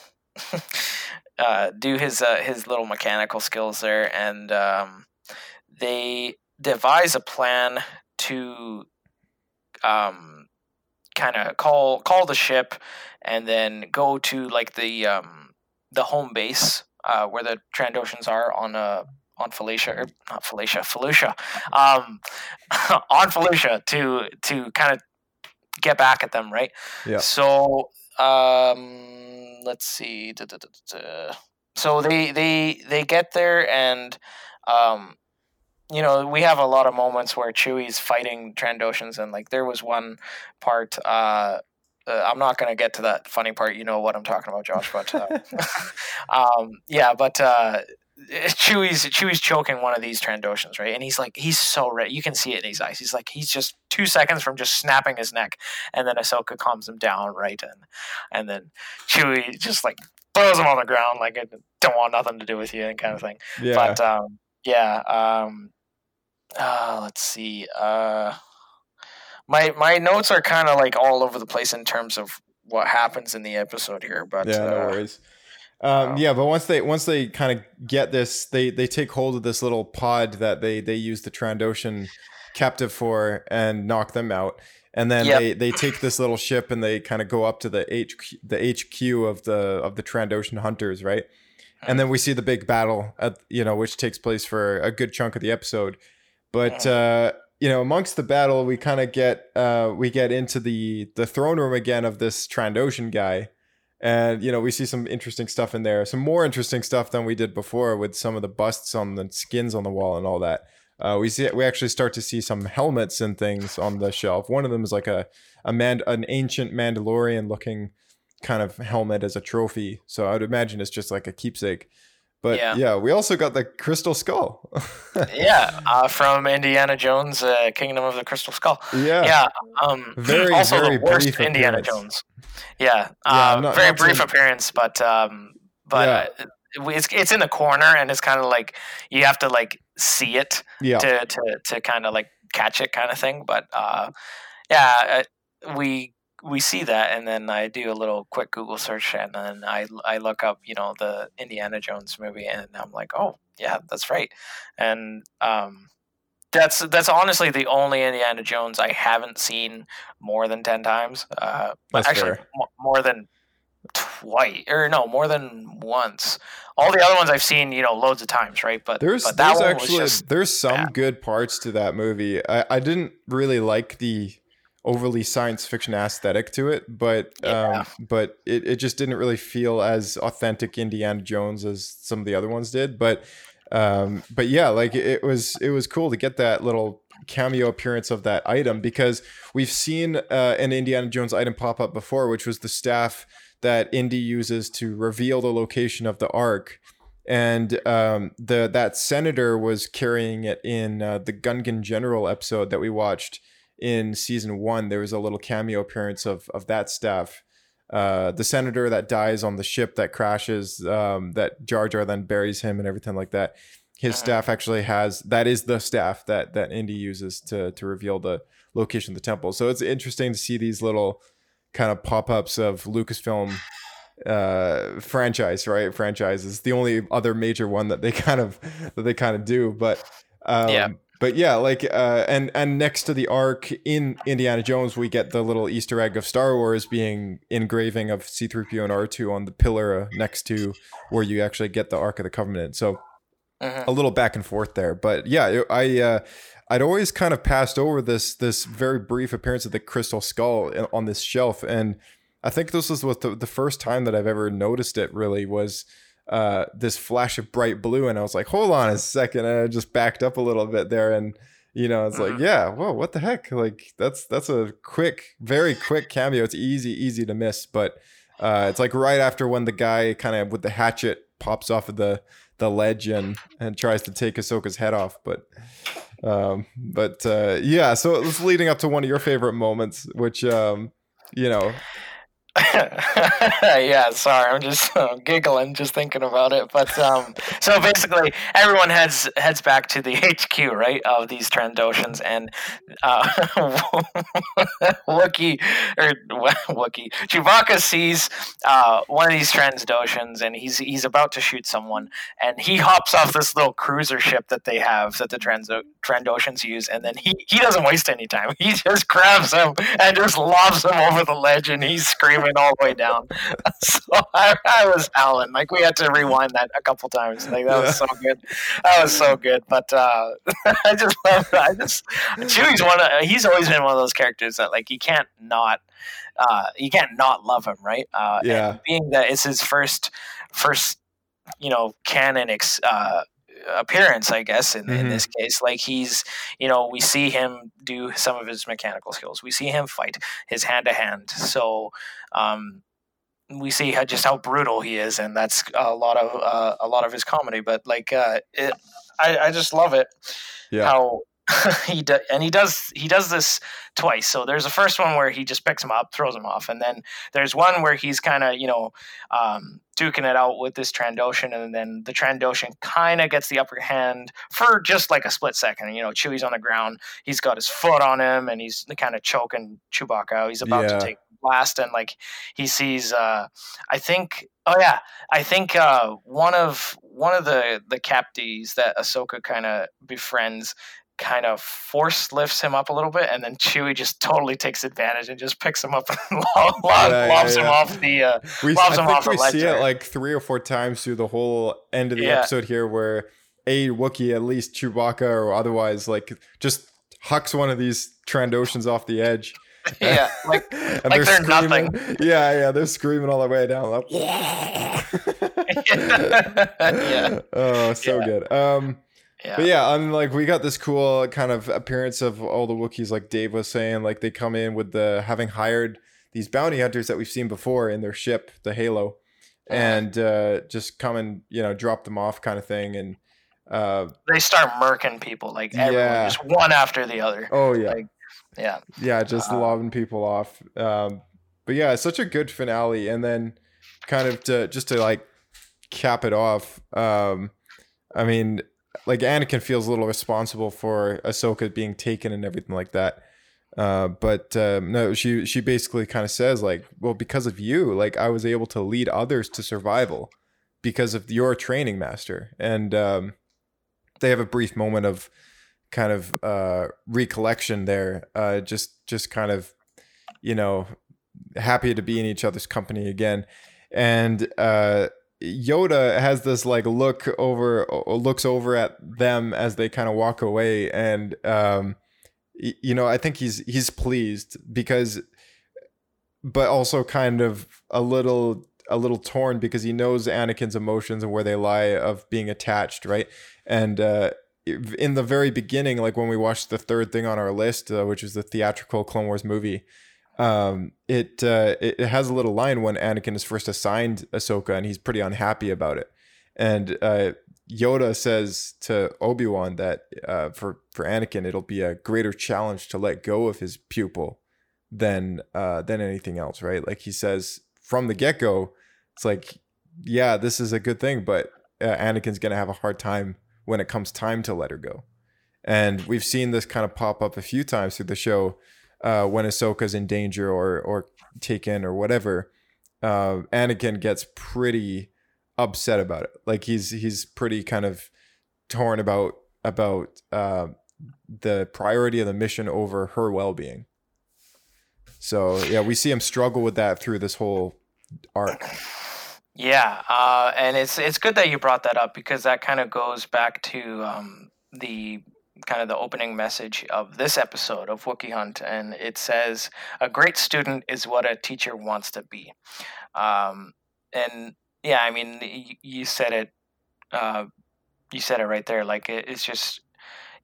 <laughs> uh, do his uh, his little mechanical skills there, and um, they devise a plan to um, kind of call call the ship, and then go to like the um, the home base uh, where the Trandoshans are on a on Felicia or not Felucia, Felucia, um, <laughs> on Felucia to to kind of get back at them, right? Yeah. So um, let's see. So they they they get there and um, you know we have a lot of moments where Chewie's fighting Trandoshans and like there was one part. Uh, uh, I'm not going to get to that funny part. You know what I'm talking about, Josh. But uh, <laughs> <laughs> um, yeah, but uh, <laughs> Chewie's Chewie's choking one of these Trandoshans, right? And he's like, he's so red. You can see it in his eyes. He's like, he's just two seconds from just snapping his neck, and then Ahsoka calms him down, right? And and then Chewie just like throws him on the ground, like I don't want nothing to do with you, and kind of thing. Yeah. But um, yeah. Um, uh, let's see. Uh, my my notes are kind of like all over the place in terms of what happens in the episode here. But yeah, no uh, worries. Um, yeah, but once they once they kind of get this, they they take hold of this little pod that they they use the Trandoshan captive for and knock them out. And then yep. they, they take this little ship and they kind of go up to the HQ, the HQ of the of the Trandoshan hunters, right? And then we see the big battle at you know which takes place for a good chunk of the episode. But uh, you know, amongst the battle, we kind of get uh, we get into the the throne room again of this Trandoshan guy, and you know we see some interesting stuff in there some more interesting stuff than we did before with some of the busts on the skins on the wall and all that. Uh, we see we actually start to see some helmets and things on the shelf. One of them is like a a man an ancient mandalorian looking kind of helmet as a trophy. So i would imagine it's just like a keepsake but yeah, yeah we also got the crystal skull. <laughs> yeah, uh, from Indiana Jones, uh, Kingdom of the Crystal Skull. Yeah, yeah. Um, very, also very the worst brief Indiana appearance. Jones. Yeah, Yeah, um, not- very not brief to- appearance, but um, but uh, it's it's in the corner, and it's kind of like you have to like see it Yeah. to to to kind of like catch it, kind of thing. But uh, yeah, uh, we we see that, and then I do a little quick Google search, and then I I look up, you know, the Indiana Jones movie, and I'm like, oh yeah, that's right, and um, that's that's honestly the only Indiana Jones I haven't seen more than ten times. Uh, That's actually, mo- more than twice, or no, more than once. All the other ones I've seen, you know, loads of times, right? But There's but that there's actually there's some good parts to that movie. I, I didn't really like the overly science fiction aesthetic to it, but um, but it, it just didn't really feel as authentic Indiana Jones as some of the other ones did. But um, but yeah, like it was it was cool to get that little cameo appearance of that item because we've seen uh, an Indiana Jones item pop up before, which was the staff that Indy uses to reveal the location of the Ark and um, the that senator was carrying it in uh, the Gungan General episode that we watched in season one. There was a little cameo appearance of of that staff. Uh, the senator that dies on the ship that crashes, um, that Jar Jar then buries him and everything like that. His staff actually has that is the staff that that Indy uses to to reveal the location of the temple. So it's interesting to see these little kind of pop ups of Lucasfilm uh franchise right franchises the only other major one that they <laughs> kind of that they kind of do but um Yeah. But yeah like uh and and next to the arc in indiana jones we get the little easter egg of star wars being engraving of c3po and r2 on the pillar uh, next to where you actually get the ark of the covenant. So Mhm. a little back and forth there. But yeah i uh i'd always kind of passed over this this very brief appearance of the crystal skull on this shelf. And I think this was what the, the first time that I've ever noticed it really was uh, this flash of bright blue, and I was like, hold on a second, and I just backed up a little bit there, and you know, it's like, yeah, whoa, what the heck? Like that's that's a quick, very quick cameo. It's easy, easy to miss, but uh, it's like right after when the guy kind of with the hatchet pops off of the the ledge and and tries to take Ahsoka's head off, but. Um, but uh, yeah, so it's leading up to one of your favorite moments, which um, you know, <laughs> yeah, sorry, I'm just uh, giggling just thinking about it. But um, so basically, everyone heads heads back to the <laughs> HQ, right, of these Trandoshans, and uh, <laughs> Wookiee or Wookiee Chewbacca sees uh, one of these Trandoshans, and he's he's about to shoot someone, and he hops off this little cruiser ship that they have that the Trans- Trandoshans use, and then he he doesn't waste any time. He just grabs him and just lobs him over the ledge, and he's screaming all the way down. <laughs> <laughs> so I, I, was howling. Like we had to rewind that a couple times. Like that was so good. That was so good. But uh, <laughs> I just love. I just Chewie's one. Of, he's always been one of those characters that like you can't not. Uh, you can't not love him, right? Uh, yeah. being that it's his first, first, you know, canon ex, uh, appearance, I guess, in, mm-hmm. in this case. Like he's, you know, we see him do some of his mechanical skills. We see him fight his hand to hand. So um, we see how, just how brutal he is, and that's a lot of uh, a lot of his comedy. But like, uh, it, I, I just love it. Yeah. How <laughs> he do, and he does he does this twice. So there's the first one where he just picks him up, throws him off, and then there's one where he's kind of you know um, duking it out with this Trandoshan, and then the Trandoshan kind of gets the upper hand for just like a split second. You know, Chewie's on the ground, he's got his foot on him, and he's kind of choking Chewbacca out. He's about Yeah. to take blast, and like he sees, uh, I think, oh yeah, I think uh, one of one of the the capties that Ahsoka kind of befriends kind of force lifts him up a little bit, and then Chewie just totally takes advantage and just picks him up and <laughs> lo- lo- Yeah, yeah, lobs him yeah. off the uh, we, lobs I him off the we ledge. see it like three or four times through the whole end of the Yeah. episode here, where a Wookiee, at least Chewbacca or otherwise, like just hucks one of these Trandoshans off the edge. <laughs> yeah, like <laughs> and like they're screaming. nothing. Yeah, yeah, they're screaming all the way down. Like, yeah, oh, so Yeah. good. Um, yeah. but yeah, I mean, like we got this cool kind of appearance of all the Wookiees, like Dave was saying, like they come in with the having hired these bounty hunters that we've seen before in their ship, the Halo, and uh, just come and you know drop them off, kind of thing, and uh, They start murking people like everyone, Yeah. just one after the other. oh yeah, Like, yeah, yeah, just Uh, lobbing people off. Um, but yeah, it's such a good finale, and then kind of to just to like cap it off. Um, I mean, like Anakin feels a little responsible for Ahsoka being taken and everything like that. Uh, but um, no, she she basically kind of says like, well, because of you, like I was able to lead others to survival because of your training master, and um, they have a brief moment of kind of uh, recollection there. Uh, just just kind of you know happy to be in each other's company again, and uh, Yoda has this like look over looks over at them as they kind of walk away, and um, you know I think he's he's pleased because, but also kind of a little a little torn because he knows Anakin's emotions and where they lie of being attached, right? And uh, in the very beginning, like when we watched the third thing on our list, uh, which is the theatrical Clone Wars movie, um, it uh, it has a little line when Anakin is first assigned Ahsoka, and he's pretty unhappy about it. And uh, Yoda says to Obi Wan that uh, for for Anakin, it'll be a greater challenge to let go of his pupil than uh, than anything else, right? Like he says from the get go, it's like, yeah, this is a good thing, but uh, Anakin's gonna have a hard time when it comes time to let her go. And we've seen this kind of pop up a few times through the show uh, when Ahsoka's in danger or or taken or whatever. Uh, Anakin gets pretty upset about it. Like he's he's pretty kind of torn about about uh, the priority of the mission over her well being. So yeah, we see him struggle with that through this whole arc. Yeah, uh, and it's it's good that you brought that up because that kind of goes back to um, the kind of the opening message of this episode of Wookiee Hunt, and it says, "A great student is what a teacher wants to be," um, and yeah, I mean, y- you said it. Uh, you said it right there. Like it, it's just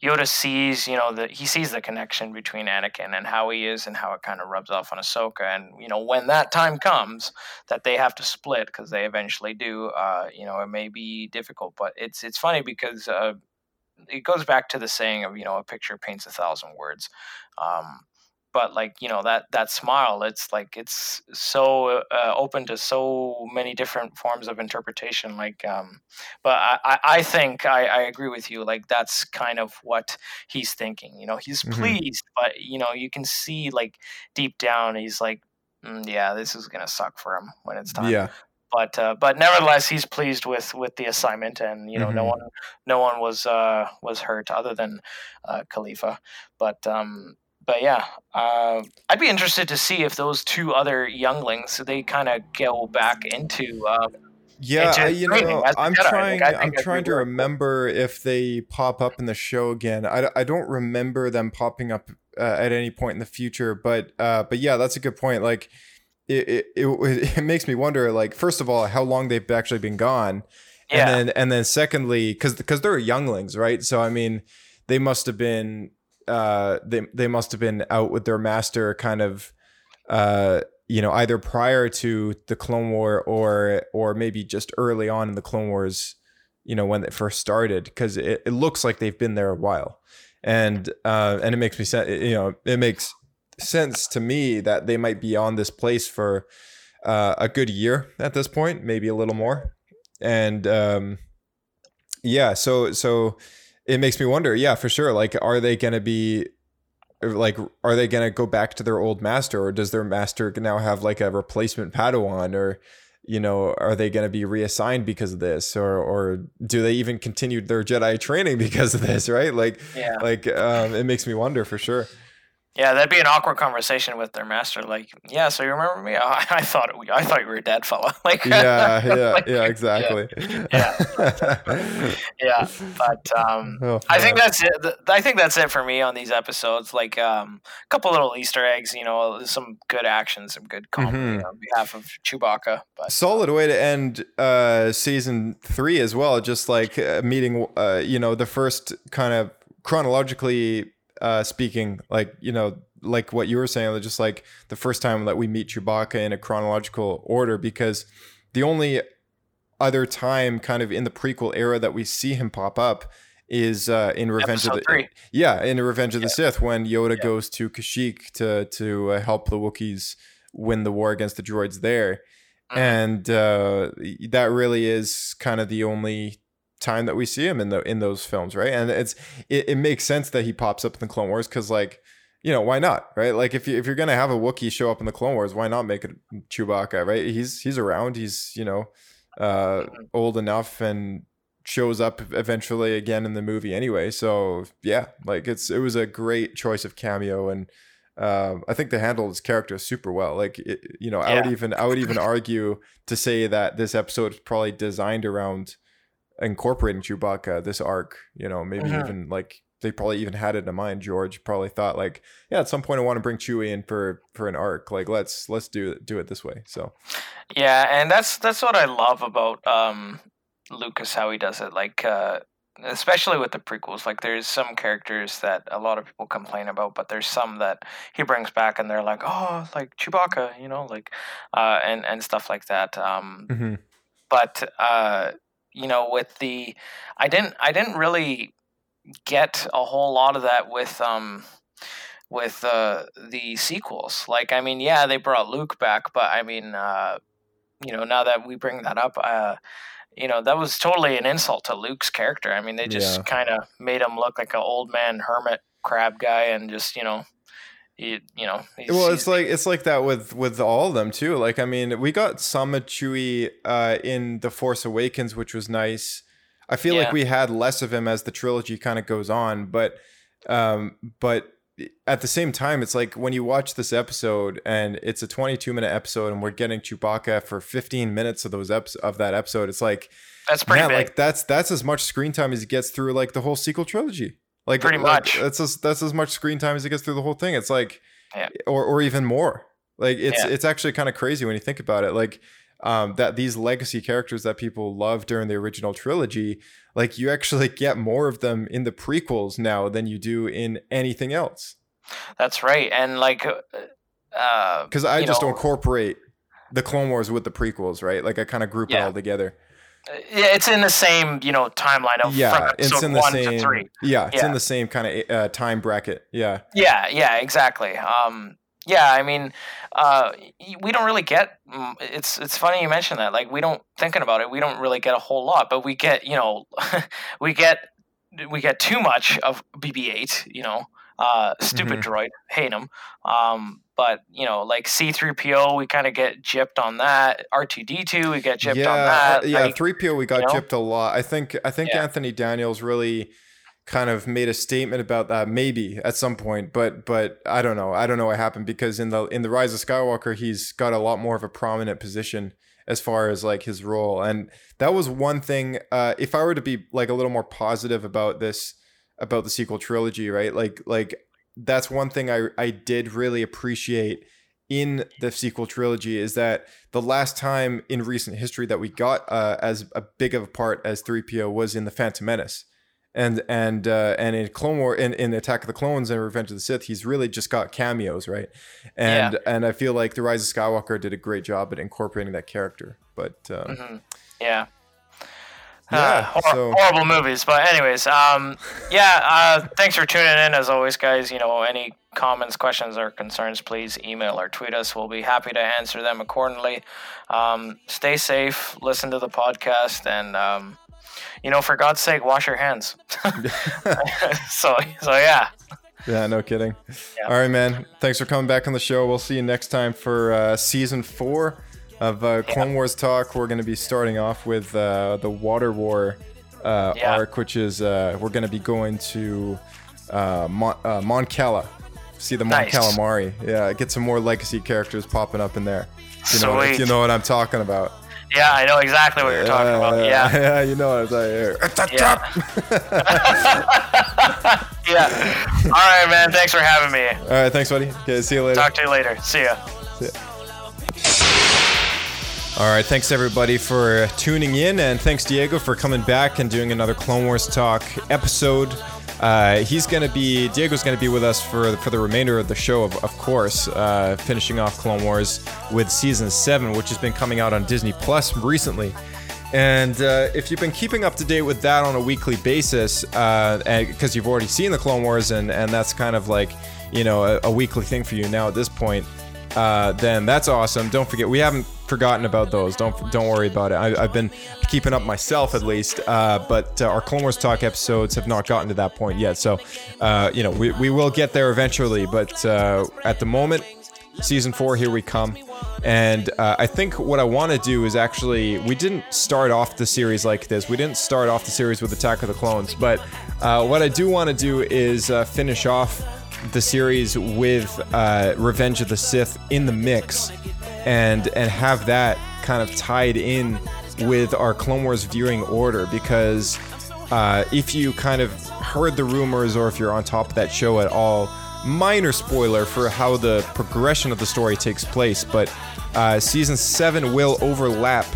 Yoda sees, you know, the he sees the connection between Anakin and how he is and how it kind of rubs off on Ahsoka. And you know, when that time comes that they have to split because they eventually do, uh, you know, it may be difficult. But it's it's funny because uh, it goes back to the saying of you know a picture paints a thousand words. Um, but like you know that that smile it's like it's so uh, open to so many different forms of interpretation like um but i i think i i agree with you like that's kind of what he's thinking you know he's Mhm. pleased but you know you can see like deep down he's like mm, yeah this is gonna suck for him when it's time Yeah. But uh, but nevertheless, he's pleased with with the assignment, and you know, no Mhm. one no one was uh, was hurt other than uh, Kalifa. But um, but yeah, uh, I'd be interested to see if those two other younglings they kind of go back into. Um, Yeah, into I, you know, I'm Jedi. Trying. I'm trying to remember if they pop up in the show again. I, I don't remember them popping up uh, at any point in the future, but uh, but yeah, that's a good point. Like, it it, it <laughs> it makes me wonder. Like, first of all, how long they've actually been gone, Yeah. and then and then secondly, because because they're younglings, right? So I mean, they must have been uh they they must have been out with their master, kind of uh you know either prior to the clone war or or maybe just early on in the clone wars you know when it first started because it, it looks like they've been there a while and uh and it makes me sense you know it makes sense to me that they might be on this place for uh, a good year at this point maybe a little more. And um yeah so so it makes me wonder. Yeah for sure. Like are they gonna be like are they going to go back to their old master or does their master now have like a replacement padawan or you know are they going to be reassigned because of this or or do they even continue their jedi training <laughs> because of this right? Like Yeah. like um it makes me wonder for sure Yeah, that'd be an awkward conversation with their master. Like, yeah, so you remember me? I, I thought it, I thought you were a dead fella. <laughs> Like, yeah yeah <laughs> like, yeah exactly yeah. <laughs> yeah. But um, Oh, I think that's it. I think that's it for me on these episodes. Like um, a couple little Easter eggs, you know, some good action, some good comedy Mhm. on behalf of Chewbacca. But solid way to end uh season three as well just like uh, meeting uh you know the first kind of chronologically uh speaking like you know like what you were saying just like the first time that we meet Chewbacca in a chronological order because the only other time kind of in the prequel era that we see him pop up is uh in Revenge Episode of the three. yeah in Revenge of the Sith when Yoda goes to Kashyyyk to to uh, help the Wookiees win the war against the droids there. And uh, that really is kind of the only time that we see him in the in those films, right? And it's it, it makes sense that he pops up in the Clone Wars because like you know why not, right? Like if you if you're gonna have a Wookiee show up in the Clone Wars, why not make it Chewbacca, right? He's he's around, he's you know uh, old enough and shows up eventually again in the movie anyway. So yeah, like it's it was a great choice of cameo and. Um, I think they handled his character super well. Like, it, you know, I would even I would even argue to say that this episode is probably designed around incorporating Chewbacca, this arc. You know, maybe Mhm. even like they probably even had it in mind. George probably thought like, yeah, at some point I want to bring Chewie in for for an arc. Like, let's let's do it do it this way. So Yeah, and that's that's what I love about um, Lucas how he does it. Like uh, especially with the prequels, like there's some characters that a lot of people complain about, but there's some that he brings back and they're like, oh, like Chewbacca, you know, like uh, and and stuff like that. Um, mm-hmm. but uh, you know, with the, I didn't I didn't really get a whole lot of that with um with uh, the sequels. Like, I mean, yeah, they brought Luke back, but I mean, uh, you know, now that we bring that up, uh, you know, that was totally an insult to Luke's character. I mean, they just Yeah. kind of made him look like an old man hermit crab guy, and just you know, you know, well, it's like it's like that with with all of them too. Like, I mean, we got some of Chewie uh, in the Force Awakens, which was nice. I feel like we had less of him as the trilogy kind of goes on, but um, but at the same time, it's like when you watch this episode and it's a 22 minute episode, and we're getting Chewbacca for 15 minutes of those eps- of that episode. It's like that's pretty man, big. like that's that's as much screen time as he gets through like the whole sequel trilogy. Like Pretty like, much. That's as that's as much screen time as he gets through the whole thing. It's like Yeah. or or even more. Like it's Yeah. it's actually kind of crazy when you think about it. Like um, that these legacy characters that people love during the original trilogy, like you actually <laughs> get more of them in the prequels now than you do in anything else. That's right, and like, uh, Because I just know, incorporate the Clone Wars with the prequels, right? Like I kind of group it all together. Yeah, it's in the same you know timeline of Yeah, from it's in the one same. to three. Yeah, it's Yeah. in the same kind of uh, time bracket. Yeah. Yeah, yeah, exactly. Um, yeah, I mean, uh, we don't really get. mm, It's it's funny you mention that. Like, we don't thinking about it. We don't really get a whole lot, but we get you know, <laughs> we get we get too much of BB-8. You know, uh, stupid Mhm. droid, hate him. Um, but you know, like C-3PO, we kind of get gypped on that. R2D2, we get gypped yeah, on that. uh, yeah. Like, Three PO we got you know? gypped a lot. I think I think Yeah. Anthony Daniels really kind of made a statement about that maybe at some point, but but I don't know. I don't know what happened because in the in the Rise of Skywalker, he's got a lot more of a prominent position as far as like his role, and that was one thing. Uh, if I were to be like a little more positive about this about the sequel trilogy, right? Like like that's one thing I I did really appreciate in the sequel trilogy is that the last time in recent history that we got uh, as a big of a part as 3PO was in the Phantom Menace. And and uh, and in Clone War in, in Attack of the Clones and Revenge of the Sith, he's really just got cameos, right? And and I feel like The Rise of Skywalker did a great job at incorporating that character. But um, Mhm. Yeah. Yeah, Uh, hor- so- horrible movies, but anyways, um, yeah. Uh, thanks for tuning in, as always, guys. You know, any comments, questions, or concerns, please email or tweet us. We'll be happy to answer them accordingly. Um, stay safe, listen to the podcast, and um, you know, for God's sake, wash your hands. <laughs> so, so yeah. Yeah, no kidding. Yeah. All right, man. Thanks for coming back on the show. We'll see you next time for uh, season four of uh, Clone Wars talk. We're going to be starting off with uh, the Water War uh, Yeah. arc, which is uh, we're going to be going to uh, Mon, uh, Mon Cala. See the Mon Nice. Calamari. Yeah, get some more legacy characters popping up in there. You, know, if you know what I'm talking about. Yeah, I know exactly what you're talking about. Yeah. yeah, <laughs> you know what I'm. At <laughs> the Yeah. <laughs> yeah. All right, man. Thanks for having me. All right, thanks, buddy. Okay, see you later. Talk to you later. See ya. All right, thanks everybody for tuning in, and thanks Diego for coming back and doing another Clone Wars talk episode. Uh, he's gonna be Diego's gonna be with us for for the remainder of the show, of, of course, uh, finishing off Clone Wars with season seven, which has been coming out on Disney Plus recently. And uh, if you've been keeping up to date with that on a weekly basis, because you've already seen the Clone Wars, and and that's kind of like you know a, a weekly thing for you now at this point, uh, then that's awesome. Don't forget, we haven't forgotten about those. Don't don't worry about it. I, I've been keeping up myself at least, uh, but uh, our Clone Wars talk episodes have not gotten to that point yet. So, uh, you know, we, we will get there eventually. But uh, at the moment, season four, here we come. And uh, I think what I want to do is actually, we didn't start off the series like this. We didn't start off the series with Attack of the Clones. But uh, what I do want to do is finish off the series with uh, Revenge of the Sith in the mix and and have that kind of tied in with our Clone Wars viewing order because uh, if you kind of heard the rumors or if you're on top of that show at all, minor spoiler for how the progression of the story takes place, but uh, season seven will overlap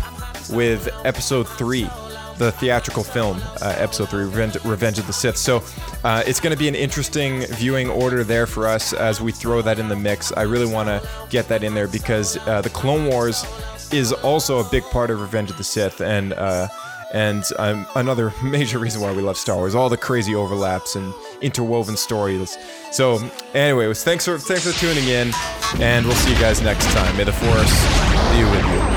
with episode three the theatrical film, uh, episode three, Revenge, Revenge of the Sith. So uh, it's going to be an interesting viewing order there for us as we throw that in the mix. I really want to get that in there because uh, the Clone Wars is also a big part of Revenge of the Sith, and uh, and um, another <laughs> major reason why we love Star Wars. All the crazy overlaps and interwoven stories. So, anyways, thanks for thanks for tuning in, and we'll see you guys next time. May the Force be with you.